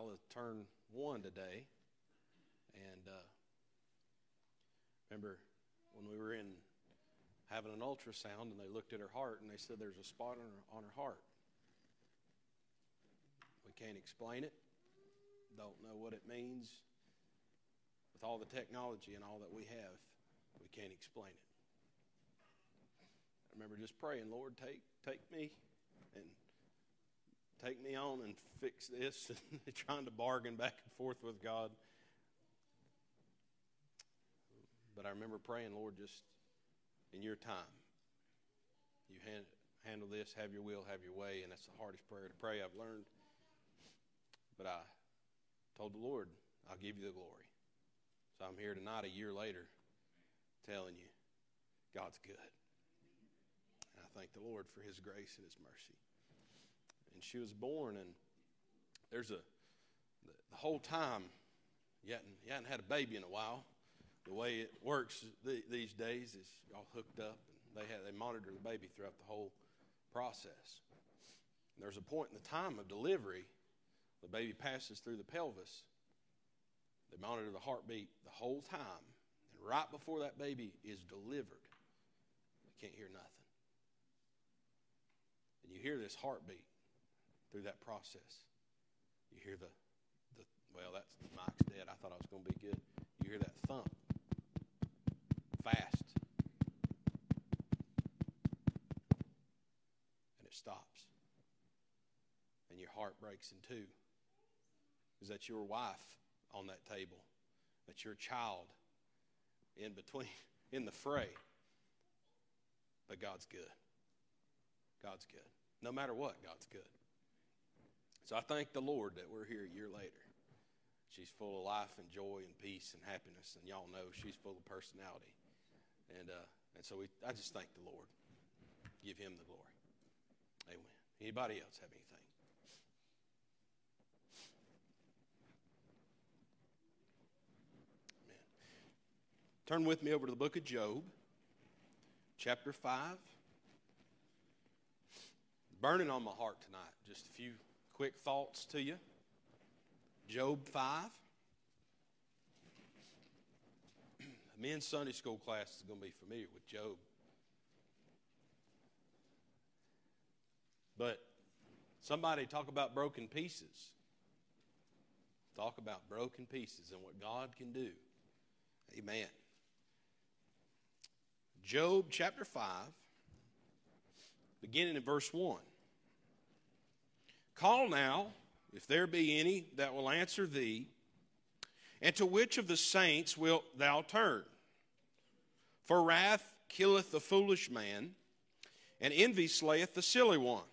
Lila turned one today. And uh, remember when we were in having an ultrasound and they looked at her heart and they said there's a spot on her, on her heart. We can't explain it, don't know what it means. With all the technology and all that we have, we can't explain it. I remember just praying, Lord, take, take me and take me on and fix this, and trying to bargain back and forth with God. But I remember praying, Lord, just in your time, you hand, handle this, have your will, have your way, and that's the hardest prayer to pray I've learned. But I told the Lord, I'll give you the glory. So I'm here tonight, a year later, telling you, God's good. And I thank the Lord for His grace and His mercy. And she was born, and there's a, the, whole time, you hadn't, you hadn't had a baby in a while. The way it works th- these days is all hooked up, and they, have, they monitor the baby throughout the whole process. And there's a point in the time of delivery, the baby passes through the pelvis. They monitor the heartbeat the whole time. And right before that baby is delivered, you can't hear nothing. And you hear this heartbeat through that process. You hear the, the well, that's Mike's dead. I thought I was going to be good. You hear that thump fast. And it stops. And your heart breaks in two. Is that your wife on that table? That's your child in between, in the fray. But God's good. God's good. No matter what, God's good. So I thank the Lord that we're here a year later. She's full of life and joy and peace and happiness, and y'all know she's full of personality. And uh, and so we, I just thank the Lord. Give Him the glory. Amen. Anybody else have anything? Amen. Turn with me over to the book of Job, chapter five. Burning on my heart tonight. Just a few quick thoughts to you. Job 5. A men's Sunday school class is going to be familiar with Job. But somebody talk about broken pieces. Talk about broken pieces and what God can do. Amen. Job chapter 5, beginning in verse 1. Call now, if there be any that will answer thee, and to which of the saints wilt thou turn? For wrath killeth the foolish man, and envy slayeth the silly one.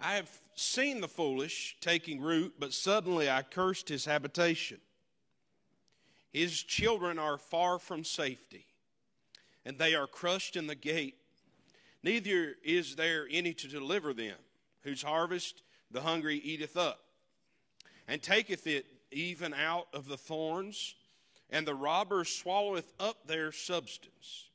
I have seen the foolish taking root, but suddenly I cursed his habitation. His children are far from safety, and they are crushed in the gate. Neither is there any to deliver them whose harvest the hungry eateth up, and taketh it even out of the thorns, and the robber swalloweth up their substance.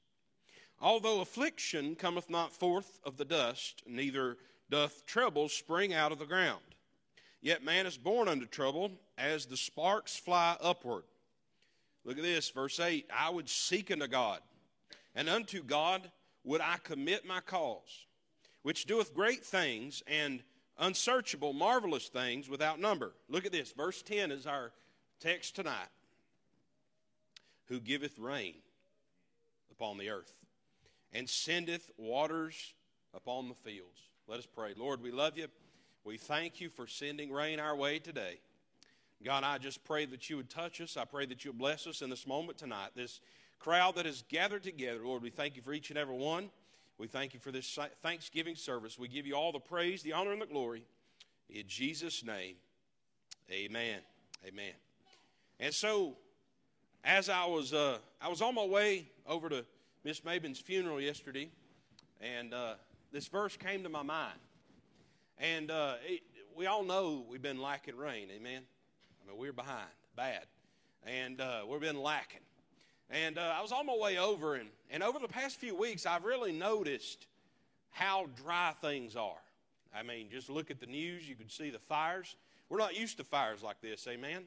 Although affliction cometh not forth of the dust, neither doth trouble spring out of the ground. Yet man is born unto trouble as the sparks fly upward. Look at this, verse 8 I would seek unto God, and unto God would I commit my cause which doeth great things and unsearchable, marvelous things without number. Look at this. Verse 10 is our text tonight. Who giveth rain upon the earth and sendeth waters upon the fields. Let us pray. Lord, we love you. We thank you for sending rain our way today. God, I just pray that you would touch us. I pray that you would bless us in this moment tonight. This crowd that is gathered together, Lord, we thank you for each and every one. We thank you for this Thanksgiving service. We give you all the praise, the honor, and the glory. In Jesus' name, amen. Amen. And so, as I was, uh, I was on my way over to Miss Mabin's funeral yesterday, and uh, this verse came to my mind. And uh, it, we all know we've been lacking rain, amen? I mean, we're behind, bad. And uh, we've been lacking. And uh, I was on my way over, and, and over the past few weeks, I've really noticed how dry things are. I mean, just look at the news, you can see the fires. we're not used to fires like this, amen?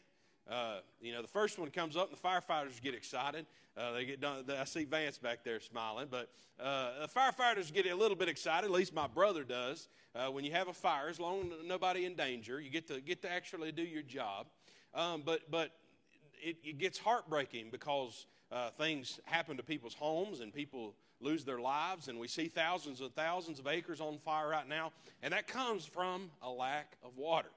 Uh, you know, the first one comes up, and the firefighters get excited. Uh, they get done. I see Vance back there smiling, but uh, the firefighters get a little bit excited. At least my brother does. Uh, when you have a fire, as long as nobody in danger, you get to get to actually do your job. Um, but but it, it, gets heartbreaking because uh, things happen to people's homes and people lose their lives, and we see thousands and thousands of acres on fire right now, and that comes from a lack of water.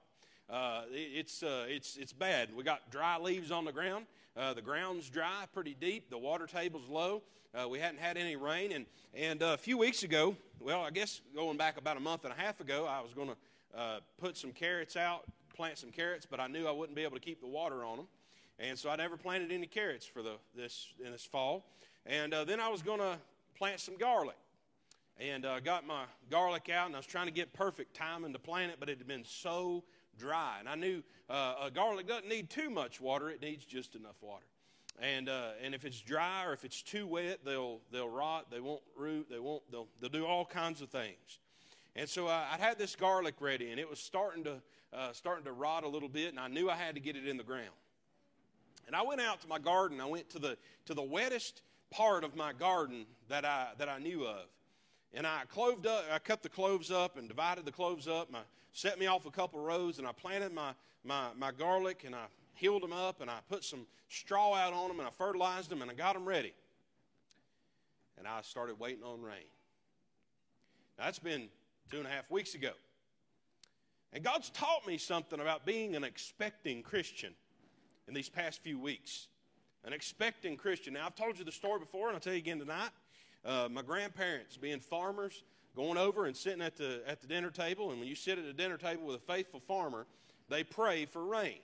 Uh, it's, uh, it's, it's bad. We got dry leaves on the ground. Uh, the ground's dry, pretty deep. The water table's low. Uh, we hadn't had any rain. And, and uh, a few weeks ago, well, I guess going back about a month and a half ago, I was going to uh, put some carrots out, plant some carrots, but I knew I wouldn't be able to keep the water on them. And so I never planted any carrots for the, this, in this fall. And then I was going to plant some garlic and uh, got my garlic out and I was trying to get perfect timing to plant it, but it had been so dry. And I knew uh, a garlic doesn't need too much water; it needs just enough water. And uh, and if it's dry or if it's too wet, they'll they'll rot. They won't root. They won't. They'll they'll do all kinds of things. And so I, I had this garlic ready, and it was starting to uh, starting to rot a little bit, and I knew I had to get it in the ground. And I went out to my garden. I went to the to the wettest part of my garden that I that I knew of. And I cloved up, I cut the cloves up and divided the cloves up. And I set me off a couple rows and I planted my, my, my garlic and I healed them up and I put some straw out on them and I fertilized them and I got them ready. And I started waiting on rain. Now, that's been two and a half weeks ago. And God's taught me something about being an expecting Christian in these past few weeks. An expecting Christian. Now, I've told you the story before, and I'll tell you again tonight. Uh, my grandparents being farmers, going over and sitting at the, at the dinner table. And when you sit at a dinner table with a faithful farmer, they pray for rain.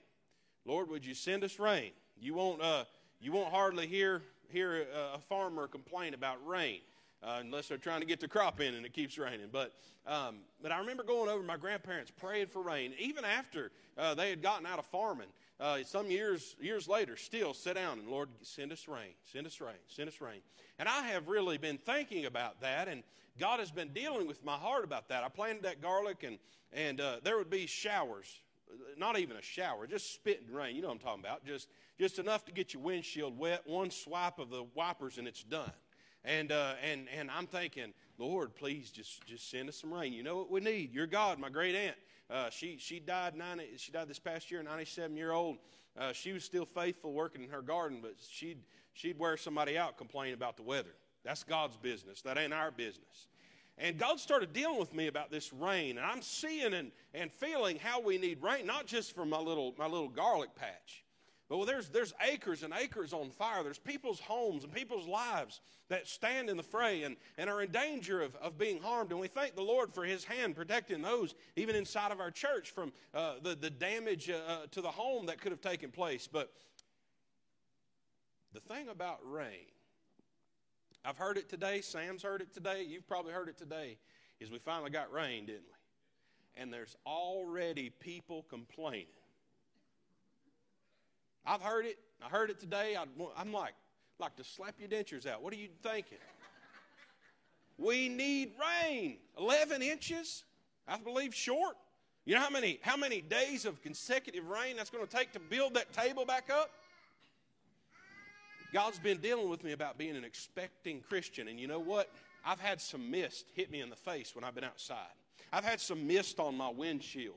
Lord, would you send us rain? You won't, uh, you won't hardly hear, hear a, a farmer complain about rain. Uh, unless they're trying to get the crop in and it keeps raining. But, um, but I remember going over my grandparents praying for rain, even after uh, they had gotten out of farming uh, some years years later, still sit down and Lord, send us rain, send us rain, send us rain. And I have really been thinking about that, and God has been dealing with my heart about that. I planted that garlic, and and uh, there would be showers, not even a shower, just spitting rain. You know what I'm talking about? Just just enough to get your windshield wet. One swipe of the wipers, and it's done. And uh, and and I'm thinking, Lord, please just just send us some rain. You know what we need? You're God, my great aunt. Uh, she she died 90, She died this past year, 97 year old. Uh, she was still faithful working in her garden, but she'd she'd wear somebody out complaining about the weather. That's God's business. That ain't our business. And God started dealing with me about this rain, and I'm seeing and, and feeling how we need rain, not just for my little my little garlic patch, but well, there's, there's acres and acres on fire. There's people's homes and people's lives that stand in the fray and, and are in danger of, of being harmed. And we thank the Lord for His hand protecting those, even inside of our church, from uh, the, the damage uh, uh, to the home that could have taken place. But the thing about rain, I've heard it today, Sam's heard it today, you've probably heard it today, is we finally got rain, didn't we? And there's already people complaining I've heard it. I heard it today. I'm like, like to slap your dentures out. What are you thinking? we need rain. 11 inches, I believe, short. You know how many, how many days of consecutive rain that's going to take to build that table back up? God's been dealing with me about being an expecting Christian. And you know what? I've had some mist hit me in the face when I've been outside. I've had some mist on my windshield.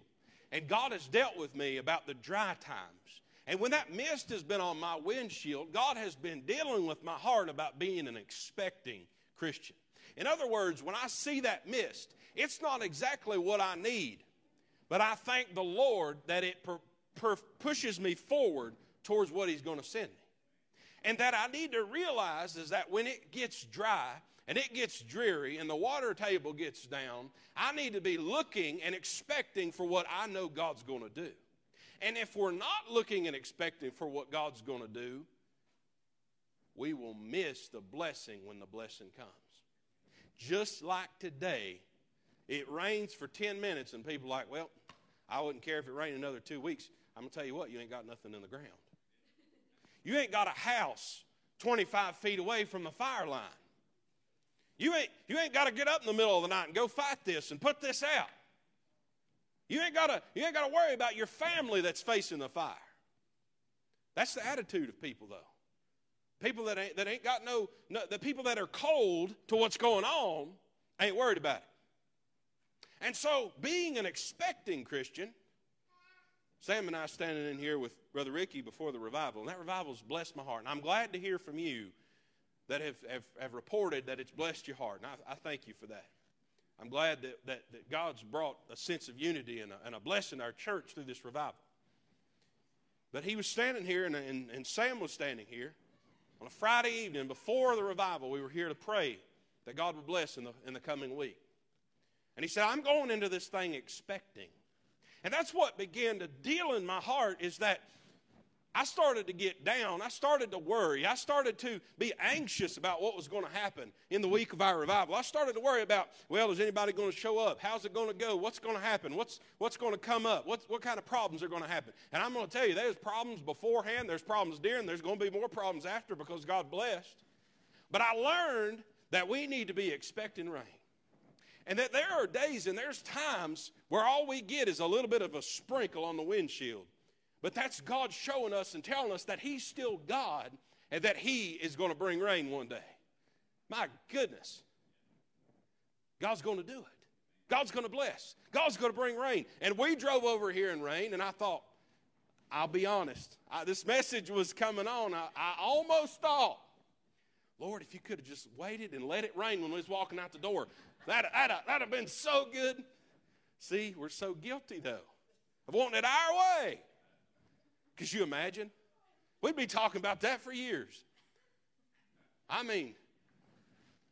And God has dealt with me about the dry times and when that mist has been on my windshield, God has been dealing with my heart about being an expecting Christian. In other words, when I see that mist, it's not exactly what I need, but I thank the Lord that it per, per pushes me forward towards what He's going to send me. And that I need to realize is that when it gets dry and it gets dreary and the water table gets down, I need to be looking and expecting for what I know God's going to do. And if we're not looking and expecting for what God's going to do, we will miss the blessing when the blessing comes. Just like today, it rains for 10 minutes, and people are like, well, I wouldn't care if it rained another two weeks. I'm going to tell you what, you ain't got nothing in the ground. You ain't got a house 25 feet away from the fire line. You ain't, you ain't got to get up in the middle of the night and go fight this and put this out. You ain't gotta, you ain't gotta worry about your family that's facing the fire. That's the attitude of people, though. People that ain't, that ain't got no, no, the people that are cold to what's going on ain't worried about it. And so, being an expecting Christian, Sam and I standing in here with Brother Ricky before the revival, and that revival's blessed my heart. And I'm glad to hear from you that have, have, have reported that it's blessed your heart. And I, I thank you for that. I'm glad that, that, that, God's brought a sense of unity and a, and a blessing to our church through this revival. But he was standing here, and, and, and Sam was standing here on a Friday evening before the revival. We were here to pray that God would bless in the, in the coming week. And he said, I'm going into this thing expecting. And that's what began to deal in my heart is that I started to get down. I started to worry. I started to be anxious about what was going to happen in the week of our revival. I started to worry about, well, is anybody going to show up? How's it going to go? What's going to happen? What's, what's going to come up? What's, what kind of problems are going to happen? And I'm going to tell you, there's problems beforehand, there's problems during, there's going to be more problems after because God blessed. But I learned that we need to be expecting rain. And that there are days and there's times where all we get is a little bit of a sprinkle on the windshield. But that's God showing us and telling us that He's still God and that He is going to bring rain one day. My goodness. God's going to do it. God's going to bless. God's going to bring rain. And we drove over here in rain, and I thought, I'll be honest, I, this message was coming on. I, I almost thought, Lord, if you could have just waited and let it rain when we was walking out the door, that'd, that'd, that'd have been so good. See, we're so guilty, though, of wanting it our way. Could you imagine? We'd be talking about that for years. I mean,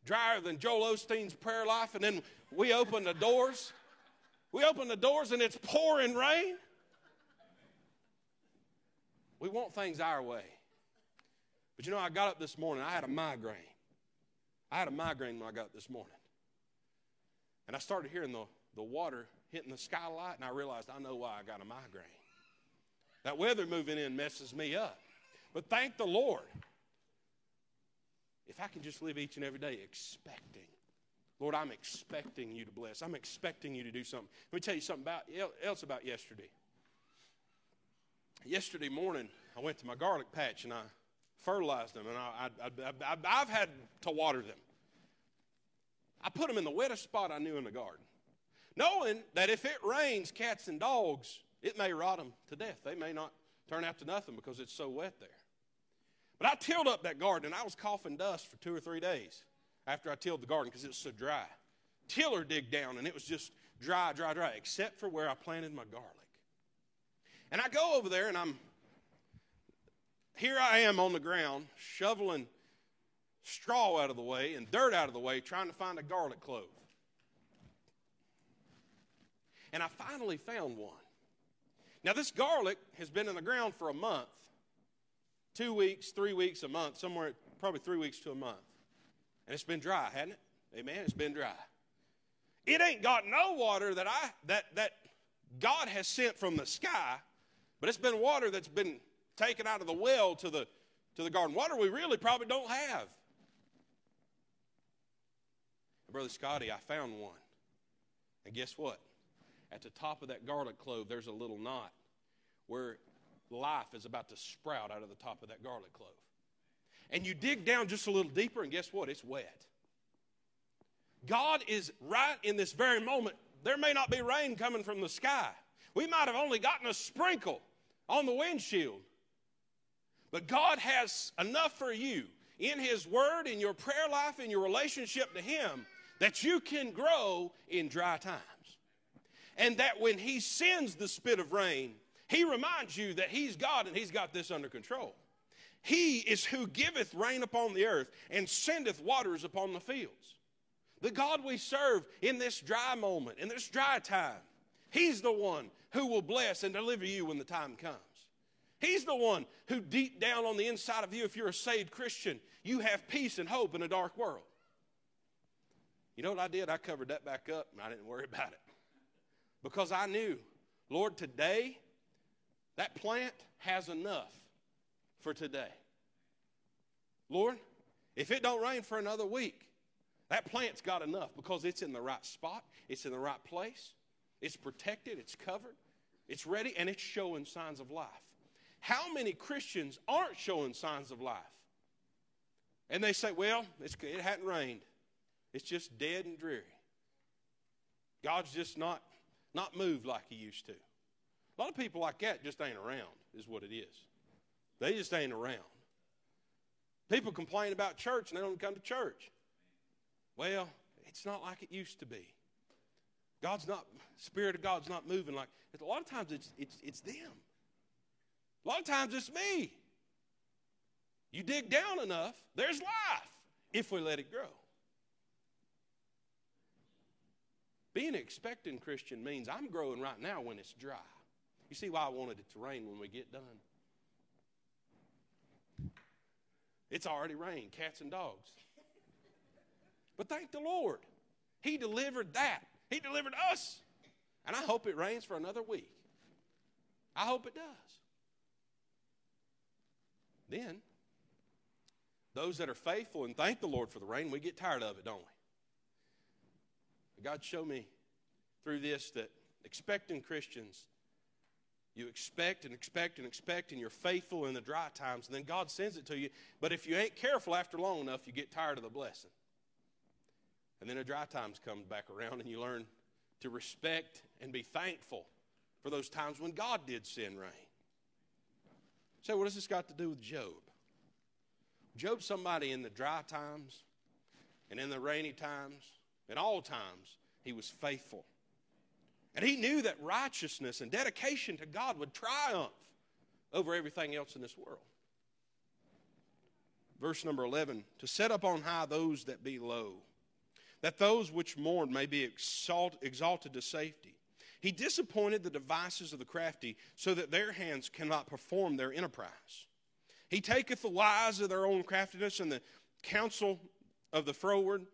drier than Joel Osteen's prayer life, and then we open the doors. We open the doors and it's pouring rain. We want things our way. But you know, I got up this morning, I had a migraine. I had a migraine when I got up this morning. And I started hearing the, the water hitting the skylight, and I realized I know why I got a migraine. That weather moving in messes me up. But thank the Lord. If I can just live each and every day expecting. Lord, I'm expecting you to bless. I'm expecting you to do something. Let me tell you something about, else about yesterday. Yesterday morning, I went to my garlic patch and I fertilized them, and I, I, have had to water them. I put them in the wettest spot I knew in the garden, knowing that if it rains cats and dogs, it may rot them to death. They may not turn out to nothing because it's so wet there. But I tilled up that garden, and I was coughing dust for two or three days after I tilled the garden because it was so dry. Tiller dig down, and it was just dry, dry, dry, except for where I planted my garlic. And I go over there, and I'm here I am on the ground shoveling straw out of the way and dirt out of the way, trying to find a garlic clove. And I finally found one. Now, this garlic has been in the ground for a month two weeks, three weeks, a month, somewhere, probably three weeks to a month. And it's been dry, hasn't it? Amen. It's been dry. It ain't got no water that I that that God has sent from the sky, but it's been water that's been taken out of the well to the to the garden. Water we really probably don't have. Brother Scotty, I found one. And guess what? At the top of that garlic clove, there's a little knot where life is about to sprout out of the top of that garlic clove. And you dig down just a little deeper, and guess what? It's wet. God is right in this very moment. There may not be rain coming from the sky. We might have only gotten a sprinkle on the windshield. But God has enough for you in His Word, in your prayer life, in your relationship to Him, that you can grow in dry times. And that when He sends the spit of rain, He reminds you that He's God and He's got this under control. He is who giveth rain upon the earth and sendeth waters upon the fields. The God we serve in this dry moment, in this dry time, He's the one who will bless and deliver you when the time comes. He's the one who, deep down on the inside of you, if you're a saved Christian, you have peace and hope in a dark world. You know what I did? I covered that back up and I didn't worry about it. Because I knew, Lord, today, that plant has enough for today. Lord, if it don't rain for another week, that plant's got enough because it's in the right spot, it's in the right place. It's protected, it's covered, it's ready, and it's showing signs of life. How many Christians aren't showing signs of life? And they say, well, it hadn't rained. It's just dead and dreary. God's just not, not moved like he used to. A lot of people like that just ain't around, is what it is. They just ain't around. People complain about church and they don't come to church. Well, it's not like it used to be. God's not, Spirit of God's not moving like a lot of times it's it's it's them. A lot of times it's me. You dig down enough, there's life if we let it grow. Being an expectant Christian means I'm growing right now when it's dry. You see why I wanted it to rain when we get done? It's already rained, cats and dogs. But thank the Lord. He delivered that. He delivered us. And I hope it rains for another week. I hope it does. Then, those that are faithful and thank the Lord for the rain, we get tired of it, don't we? God showed me through this that expecting Christians, you expect and expect and expect, and you're faithful in the dry times, and then God sends it to you. But if you ain't careful after long enough, you get tired of the blessing. And then the dry times come back around, and you learn to respect and be thankful for those times when God did send rain. So, what has this got to do with Job? Job's somebody in the dry times and in the rainy times, in all times, he was faithful. And he knew that righteousness and dedication to God would triumph over everything else in this world. Verse number 11 to set up on high those that be low that those which mourn may be exalt, exalted to safety. He disappointed the devices of the crafty, so that their hands cannot perform their enterprise. He taketh the wise of their own craftiness, and the counsel of the froward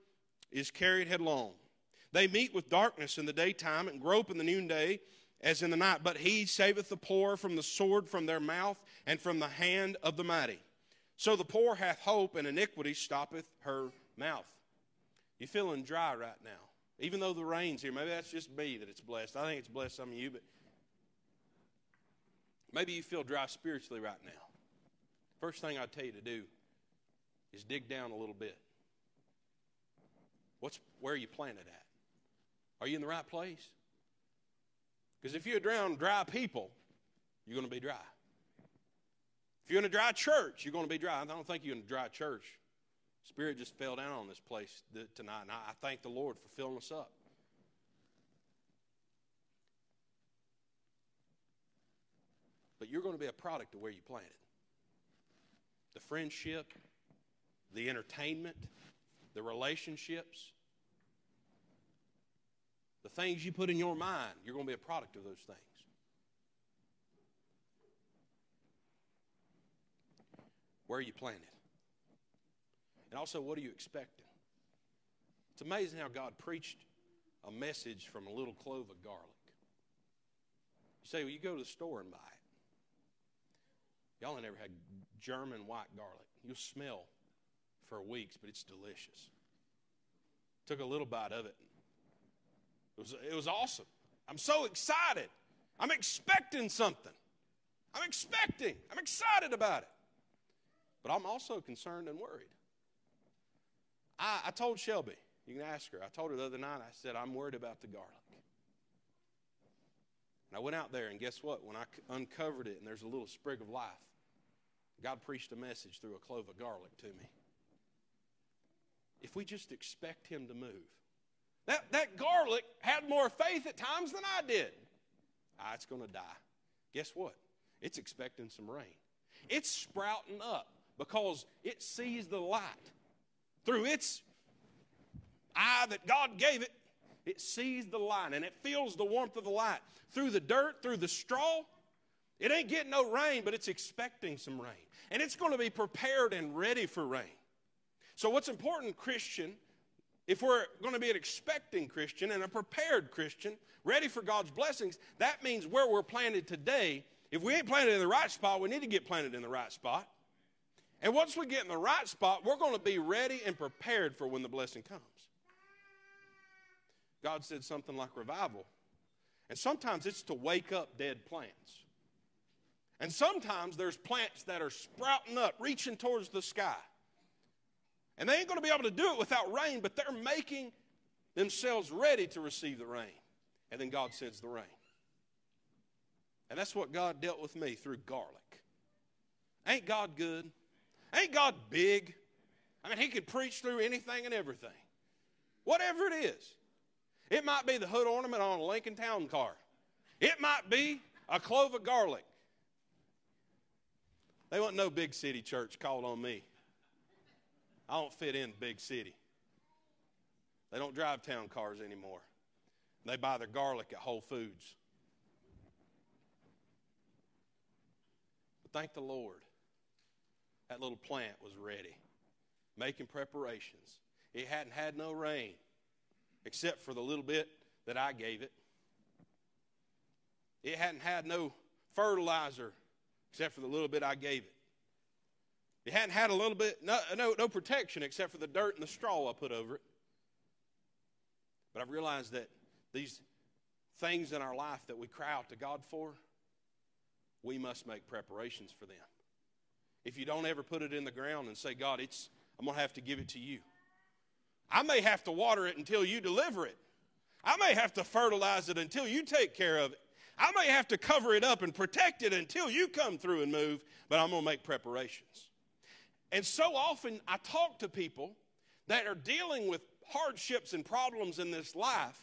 is carried headlong. They meet with darkness in the daytime, and grope in the noonday as in the night. But he saveth the poor from the sword from their mouth, and from the hand of the mighty. So the poor hath hope, and iniquity stoppeth her mouth. You feeling dry right now? Even though the rain's here, maybe that's just me that it's blessed. I think it's blessed some of you, but maybe you feel dry spiritually right now. First thing I'd tell you to do is dig down a little bit. What's where are you planted at? Are you in the right place? Because if you're around dry people, you're going to be dry. If you're in a dry church, you're going to be dry. I don't think you're in a dry church. Spirit just fell down on this place tonight, and I thank the Lord for filling us up. But you're going to be a product of where you planted. The friendship, the entertainment, the relationships, the things you put in your mind, you're going to be a product of those things. Where are you planted. And also, what are you expecting? It's amazing how God preached a message from a little clove of garlic. You say, well, you go to the store and buy it. Y'all ain't never had German white garlic. You'll smell for weeks, but it's delicious. Took a little bite of it. It was, it was awesome. I'm so excited. I'm expecting something. I'm expecting. I'm excited about it. But I'm also concerned and worried. I, I told Shelby, you can ask her, I told her the other night, I said, I'm worried about the garlic. And I went out there, and guess what? When I uncovered it and there's a little sprig of life, God preached a message through a clove of garlic to me. If we just expect Him to move, that, that garlic had more faith at times than I did. Ah, it's going to die. Guess what? It's expecting some rain. It's sprouting up because it sees the light through its eye that God gave it, it sees the light and it feels the warmth of the light. Through the dirt, through the straw, it ain't getting no rain, but it's expecting some rain. And it's going to be prepared and ready for rain. So, what's important, Christian, if we're going to be an expecting Christian and a prepared Christian, ready for God's blessings, that means where we're planted today, if we ain't planted in the right spot, we need to get planted in the right spot. And once we get in the right spot, we're going to be ready and prepared for when the blessing comes. God said something like revival And sometimes it's to wake up dead plants. And sometimes there's plants that are sprouting up, reaching towards the sky. And they ain't going to be able to do it without rain, but they're making themselves ready to receive the rain. And then God sends the rain. And that's what God dealt with me through garlic. Ain't God good? Ain't God big? I mean, He could preach through anything and everything. Whatever it is. It might be the hood ornament on a Lincoln Town car. It might be a clove of garlic. They want no big city church called on me. I don't fit in big city. They don't drive town cars anymore. They buy their garlic at Whole Foods. But thank the Lord, that little plant was ready, making preparations. It hadn't had no rain, except for the little bit that I gave it. It hadn't had no fertilizer, except for the little bit I gave it. It hadn't had a little bit, no, no, no protection except for the dirt and the straw I put over it. But I've realized that these things in our life that we cry out to God for, we must make preparations for them. If you don't ever put it in the ground and say, God, it's, I'm going to have to give it to you. I may have to water it until you deliver it. I may have to fertilize it until you take care of it. I may have to cover it up and protect it until you come through and move, but I'm going to make preparations. And so often I talk to people that are dealing with hardships and problems in this life,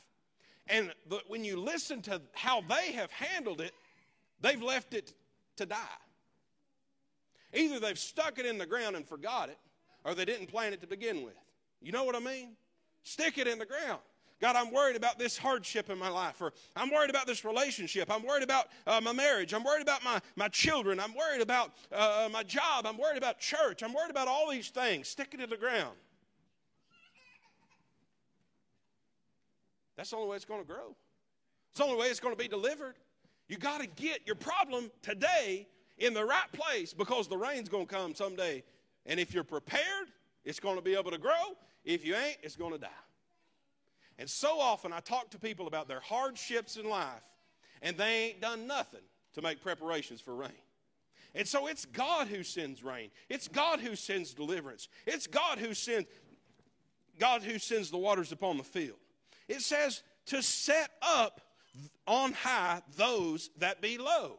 and the, when you listen to how they have handled it, they've left it to die. Either they've stuck it in the ground and forgot it, or they didn't plant it to begin with. You know what I mean? Stick it in the ground. God, I'm worried about this hardship in my life, or I'm worried about this relationship. I'm worried about uh, my marriage. I'm worried about my, my children. I'm worried about uh, my job. I'm worried about church. I'm worried about all these things. Stick it in the ground. That's the only way it's going to grow. It's the only way it's going to be delivered. You got to get your problem today in the right place because the rain's going to come someday. And if you're prepared, it's going to be able to grow. If you ain't, it's going to die. And so often I talk to people about their hardships in life, and they ain't done nothing to make preparations for rain. And so it's God who sends rain. It's God who sends deliverance. It's God who sends God who sends the waters upon the field. It says to set up on high those that be low.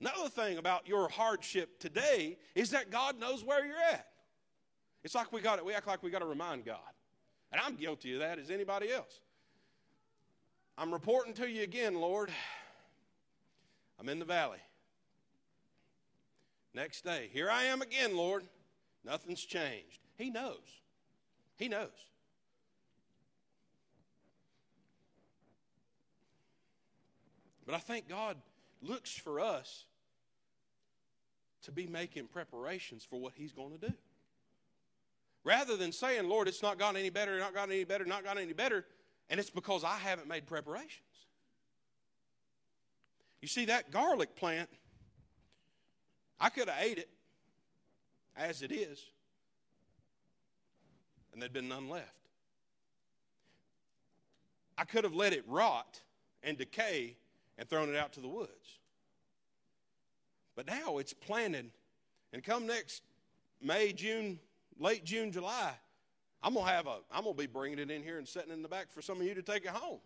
Another thing about your hardship today is that God knows where you're at. It's like we got it. We act like we got to remind God. And I'm guilty of that as anybody else. I'm reporting to you again, Lord. I'm in the valley. Next day, here I am again, Lord. Nothing's changed. He knows. He knows. But I think God looks for us to be making preparations for what He's going to do. Rather than saying, Lord, it's not gotten any better, not gotten any better, not gotten any better, and it's because I haven't made preparations. You see, that garlic plant, I could have ate it as it is, and there'd been none left. I could have let it rot and decay and thrown it out to the woods. But now it's planted, and come next May, June, late June, July, I'm gonna have a, I'm gonna be bringing it in here and setting in the back for some of you to take it home.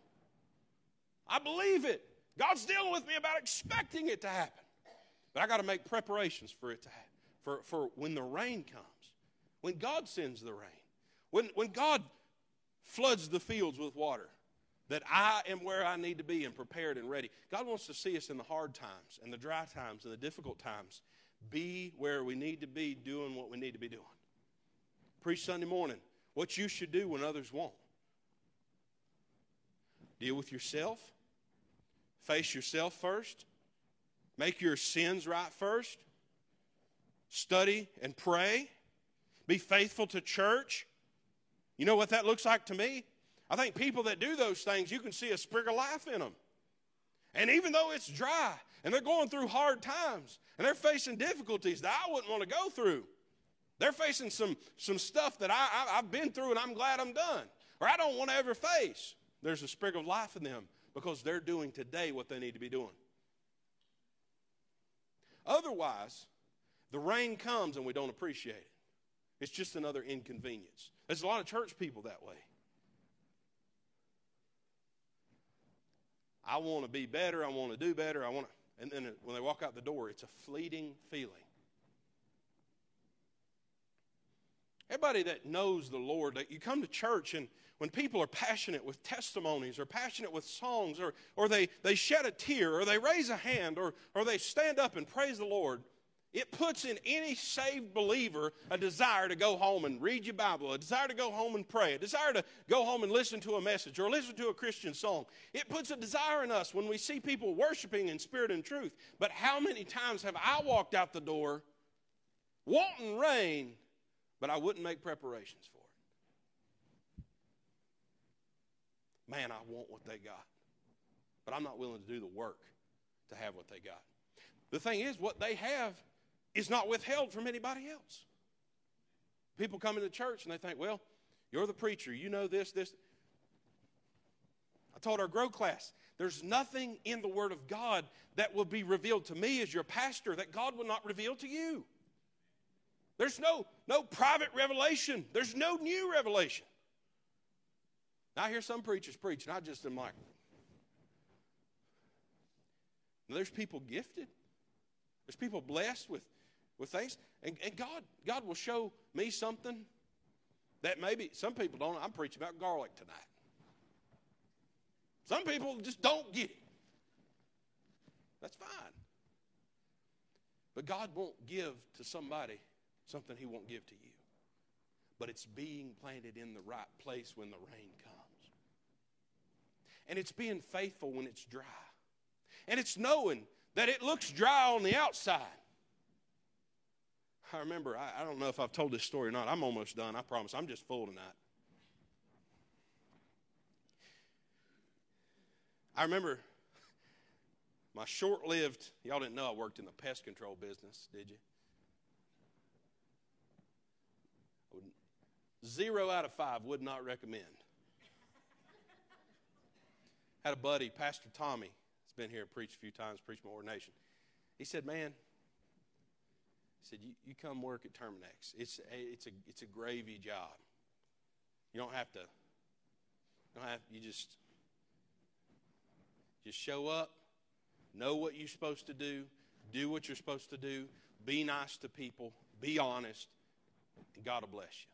I believe it. God's dealing with me about expecting it to happen, but I got to make preparations for it to happen. For for when the rain comes, when God sends the rain, when when God floods the fields with water, that I am where I need to be and prepared and ready. God wants to see us in the hard times and the dry times and the difficult times. Be where we need to be, doing what we need to be doing. Preach Sunday morning what you should do when others won't. Deal with yourself. Face yourself first. Make your sins right first. Study and pray. Be faithful to church. You know what that looks like to me? I think people that do those things, you can see a sprig of life in them. And even though it's dry and they're going through hard times and they're facing difficulties that I wouldn't want to go through, they're facing some, some stuff that I, I, I've been through and I'm glad I'm done, or I don't want to ever face. There's a sprig of life in them because they're doing today what they need to be doing. Otherwise, the rain comes and we don't appreciate it. It's just another inconvenience. There's a lot of church people that way. I want to be better. I want to do better. I want to. And then when they walk out the door, it's a fleeting feeling. Everybody that knows the Lord, that you come to church and when people are passionate with testimonies or passionate with songs or, or they, they shed a tear or they raise a hand or, or they stand up and praise the Lord, it puts in any saved believer a desire to go home and read your Bible, a desire to go home and pray, a desire to go home and listen to a message or listen to a Christian song. It puts a desire in us when we see people worshiping in spirit and truth. But how many times have I walked out the door wanting rain, but I wouldn't make preparations for it? Man, I want what they got, but I'm not willing to do the work to have what they got. The thing is, what they have is not withheld from anybody else. People come into church and they think, well, you're the preacher, you know this, this. I told our grow class, there's nothing in the Word of God that will be revealed to me as your pastor that God will not reveal to you. There's no, no private revelation, there's no new revelation. Now, I hear some preachers preach, and I just am like, there's people gifted. There's people blessed with with things. And, and God, God will show me something that maybe some people don't. I'm preaching about garlic tonight. Some people just don't get it. That's fine. But God won't give to somebody something He won't give to you. But it's being planted in the right place when the rain comes. And it's being faithful when it's dry. And it's knowing that it looks dry on the outside, I remember, I, I don't know if I've told this story or not. I'm almost done, I promise. I'm just full tonight. I remember my short lived, y'all didn't know I worked in the pest control business, did you? Zero out of five would not recommend. Had a buddy, Pastor Tommy, has been here, preached a few times, preached my ordination. He said, Man, he said, you, you come work at Terminix. It's a, it's, a, it's a gravy job. You don't have to, you don't have, you just, just show up, know what you're supposed to do, do what you're supposed to do, be nice to people, be honest, and God will bless you.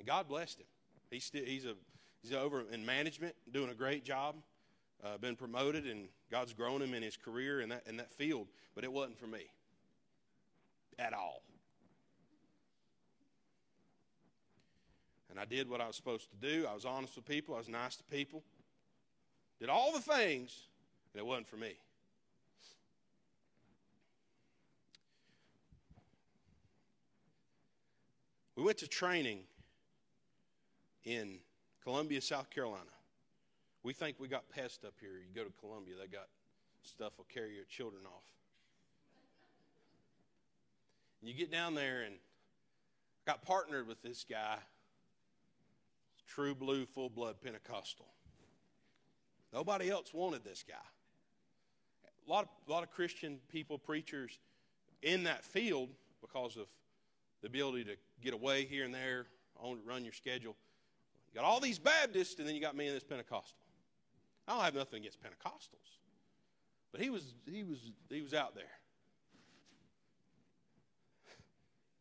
And God blessed him. He's, still, he's, a, he's over in management, doing a great job, uh, been promoted, and God's grown him in his career in that, in that field, but it wasn't for me at all. And I did what I was supposed to do. I was honest with people, I was nice to people, did all the things, and it wasn't for me. We went to training in Columbia, South Carolina. We think we got pests up here. You go to Columbia, they got stuff will carry your children off. You get down there and I got partnered with this guy, true blue, full blood Pentecostal. Nobody else wanted this guy. A lot of, a lot of Christian people, preachers in that field, because of the ability to get away here and there, on run your schedule. You got all these Baptists, and then you got me and this Pentecostal. I don't have nothing against Pentecostals, but he was he was he was out there.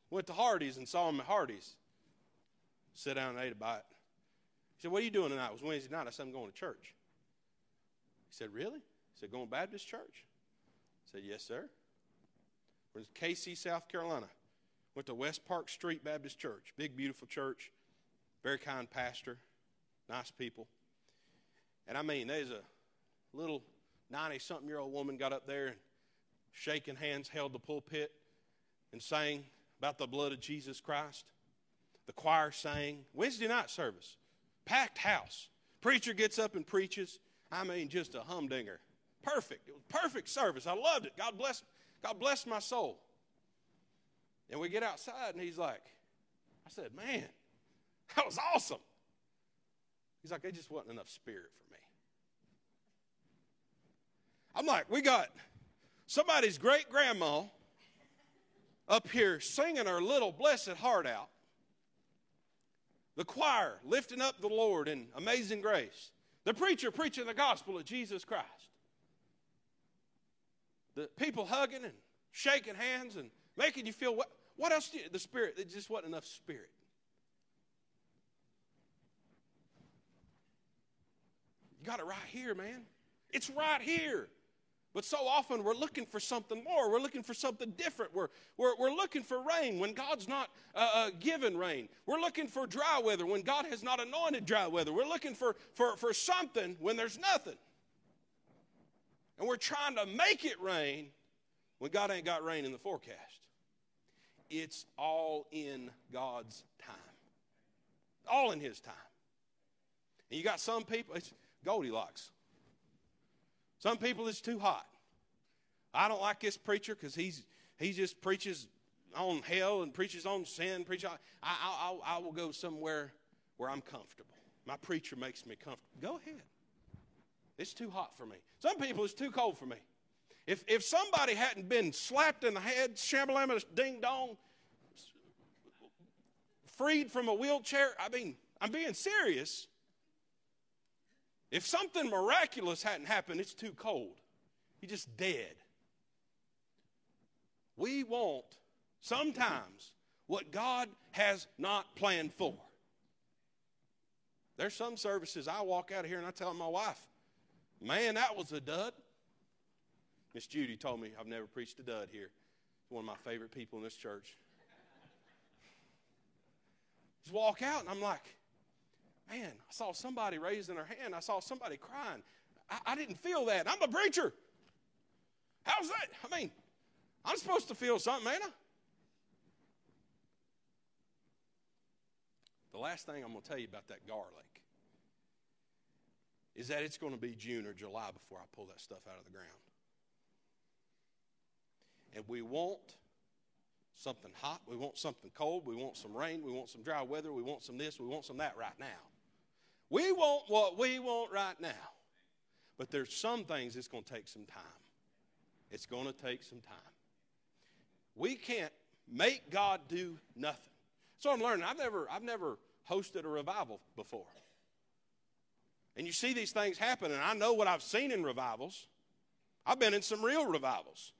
Went to Hardee's and saw him at Hardee's. Sat down and ate a bite. He said, What are you doing tonight? It was Wednesday night. I said, I'm going to church. He said, Really? He said, Going to Baptist church? I said, Yes, sir. We're in Cayce, South Carolina. Went to West Park Street Baptist Church. Big, beautiful church. Very kind pastor. Nice people. And I mean, there's a little 90 something year old woman got up there and shaking hands, held the pulpit, and sang about the blood of Jesus Christ. The choir sang. Wednesday night service, packed house. Preacher gets up and preaches. I mean, just a humdinger. Perfect. It was perfect service. I loved it. God bless, God bless my soul. And we get outside, and he's like, I said, man, that was awesome. He's like, It just wasn't enough spirit for me. I'm like, we got somebody's great grandma up here singing her little blessed heart out. The choir lifting up the Lord in amazing grace. The preacher preaching the gospel of Jesus Christ. The people hugging and shaking hands and making you feel what, what else? The Spirit, there just wasn't enough Spirit. Got it right here, man. It's right here. But so often we're looking for something more. We're looking for something different. We're, we're, we're looking for rain when God's not uh, uh, given rain. We're looking for dry weather when God has not anointed dry weather. We're looking for, for, for something when there's nothing. And we're trying to make it rain when God ain't got rain in the forecast. It's all in God's time, all in His time. And you got some people, Goldilocks. Some people it's too hot. I don't like this preacher because he's he just preaches on hell and preaches on sin. Preach. I, I, I, I will go somewhere where I'm comfortable. My preacher makes me comfortable. Go ahead. It's too hot for me. Some people it's too cold for me. If if somebody hadn't been slapped in the head, shabalama ding dong, freed from a wheelchair, I mean, I'm being serious. If something miraculous hadn't happened, it's too cold. You're just dead. We want sometimes what God has not planned for. There's some services I walk out of here and I tell my wife, man, that was a dud. Miss Judy told me I've never preached a dud here. One of my favorite people in this church. Just walk out and I'm like, man, I saw somebody raising their hand. I saw somebody crying. I, I didn't feel that. I'm a preacher. How's that? I mean, I'm supposed to feel something, ain't I? The last thing I'm going to tell you about that garlic is that it's going to be June or July before I pull that stuff out of the ground. And we want something hot, we want something cold, we want some rain, we want some dry weather, we want some this, we want some that right now. We want what we want right now. But there's some things it's going to take some time. It's going to take some time. We can't make God do nothing. So I'm learning. I've never, I've never hosted a revival before. And you see these things happen, and I know what I've seen in revivals. I've been in some real revivals.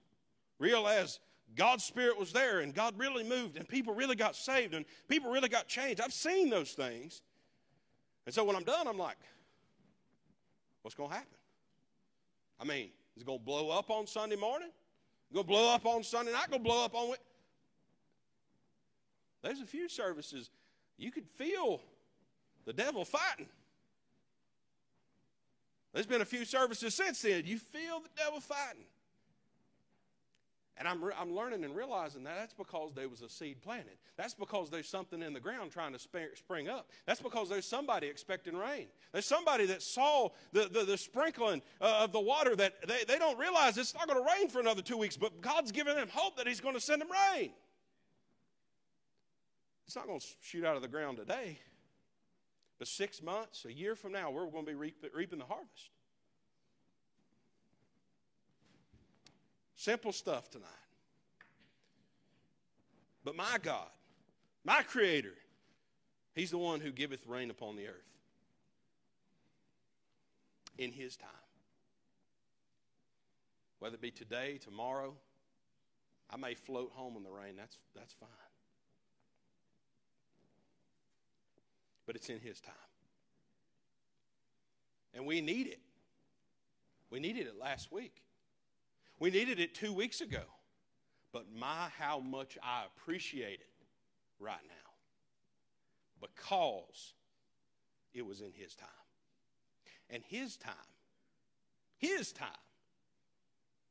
Real as God's Spirit was there, and God really moved, and people really got saved, and people really got changed. I've seen those things. And so when I'm done, I'm like, what's going to happen? I mean, is it going to blow up on Sunday morning? Going to blow up on Sunday night? Going to blow up on it? There's a few services you could feel the devil fighting. There's been a few services since then. You feel the devil fighting. And I'm, re- I'm learning and realizing that that's because there was a seed planted. That's because there's something in the ground trying to sp- spring up. That's because there's somebody expecting rain. There's somebody that saw the, the, the sprinkling uh, of the water that they, they don't realize it's not going to rain for another two weeks, but God's giving them hope that He's going to send them rain. It's not going to shoot out of the ground today, but six months, a year from now, we're going to be reap- reaping the harvest. Simple stuff tonight. But my God, my Creator, He's the one who giveth rain upon the earth in His time. Whether it be today, tomorrow, I may float home in the rain. That's, that's fine. But it's in His time. And we need it. We needed it last week. We needed it two weeks ago. But my, how much I appreciate it right now because it was in His time. And His time, His time,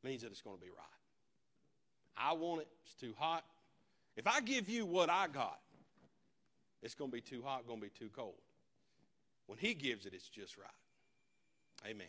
means that it's going to be right. I want it, it's too hot. If I give you what I got, it's going to be too hot, going to be too cold. When He gives it, it's just right. Amen.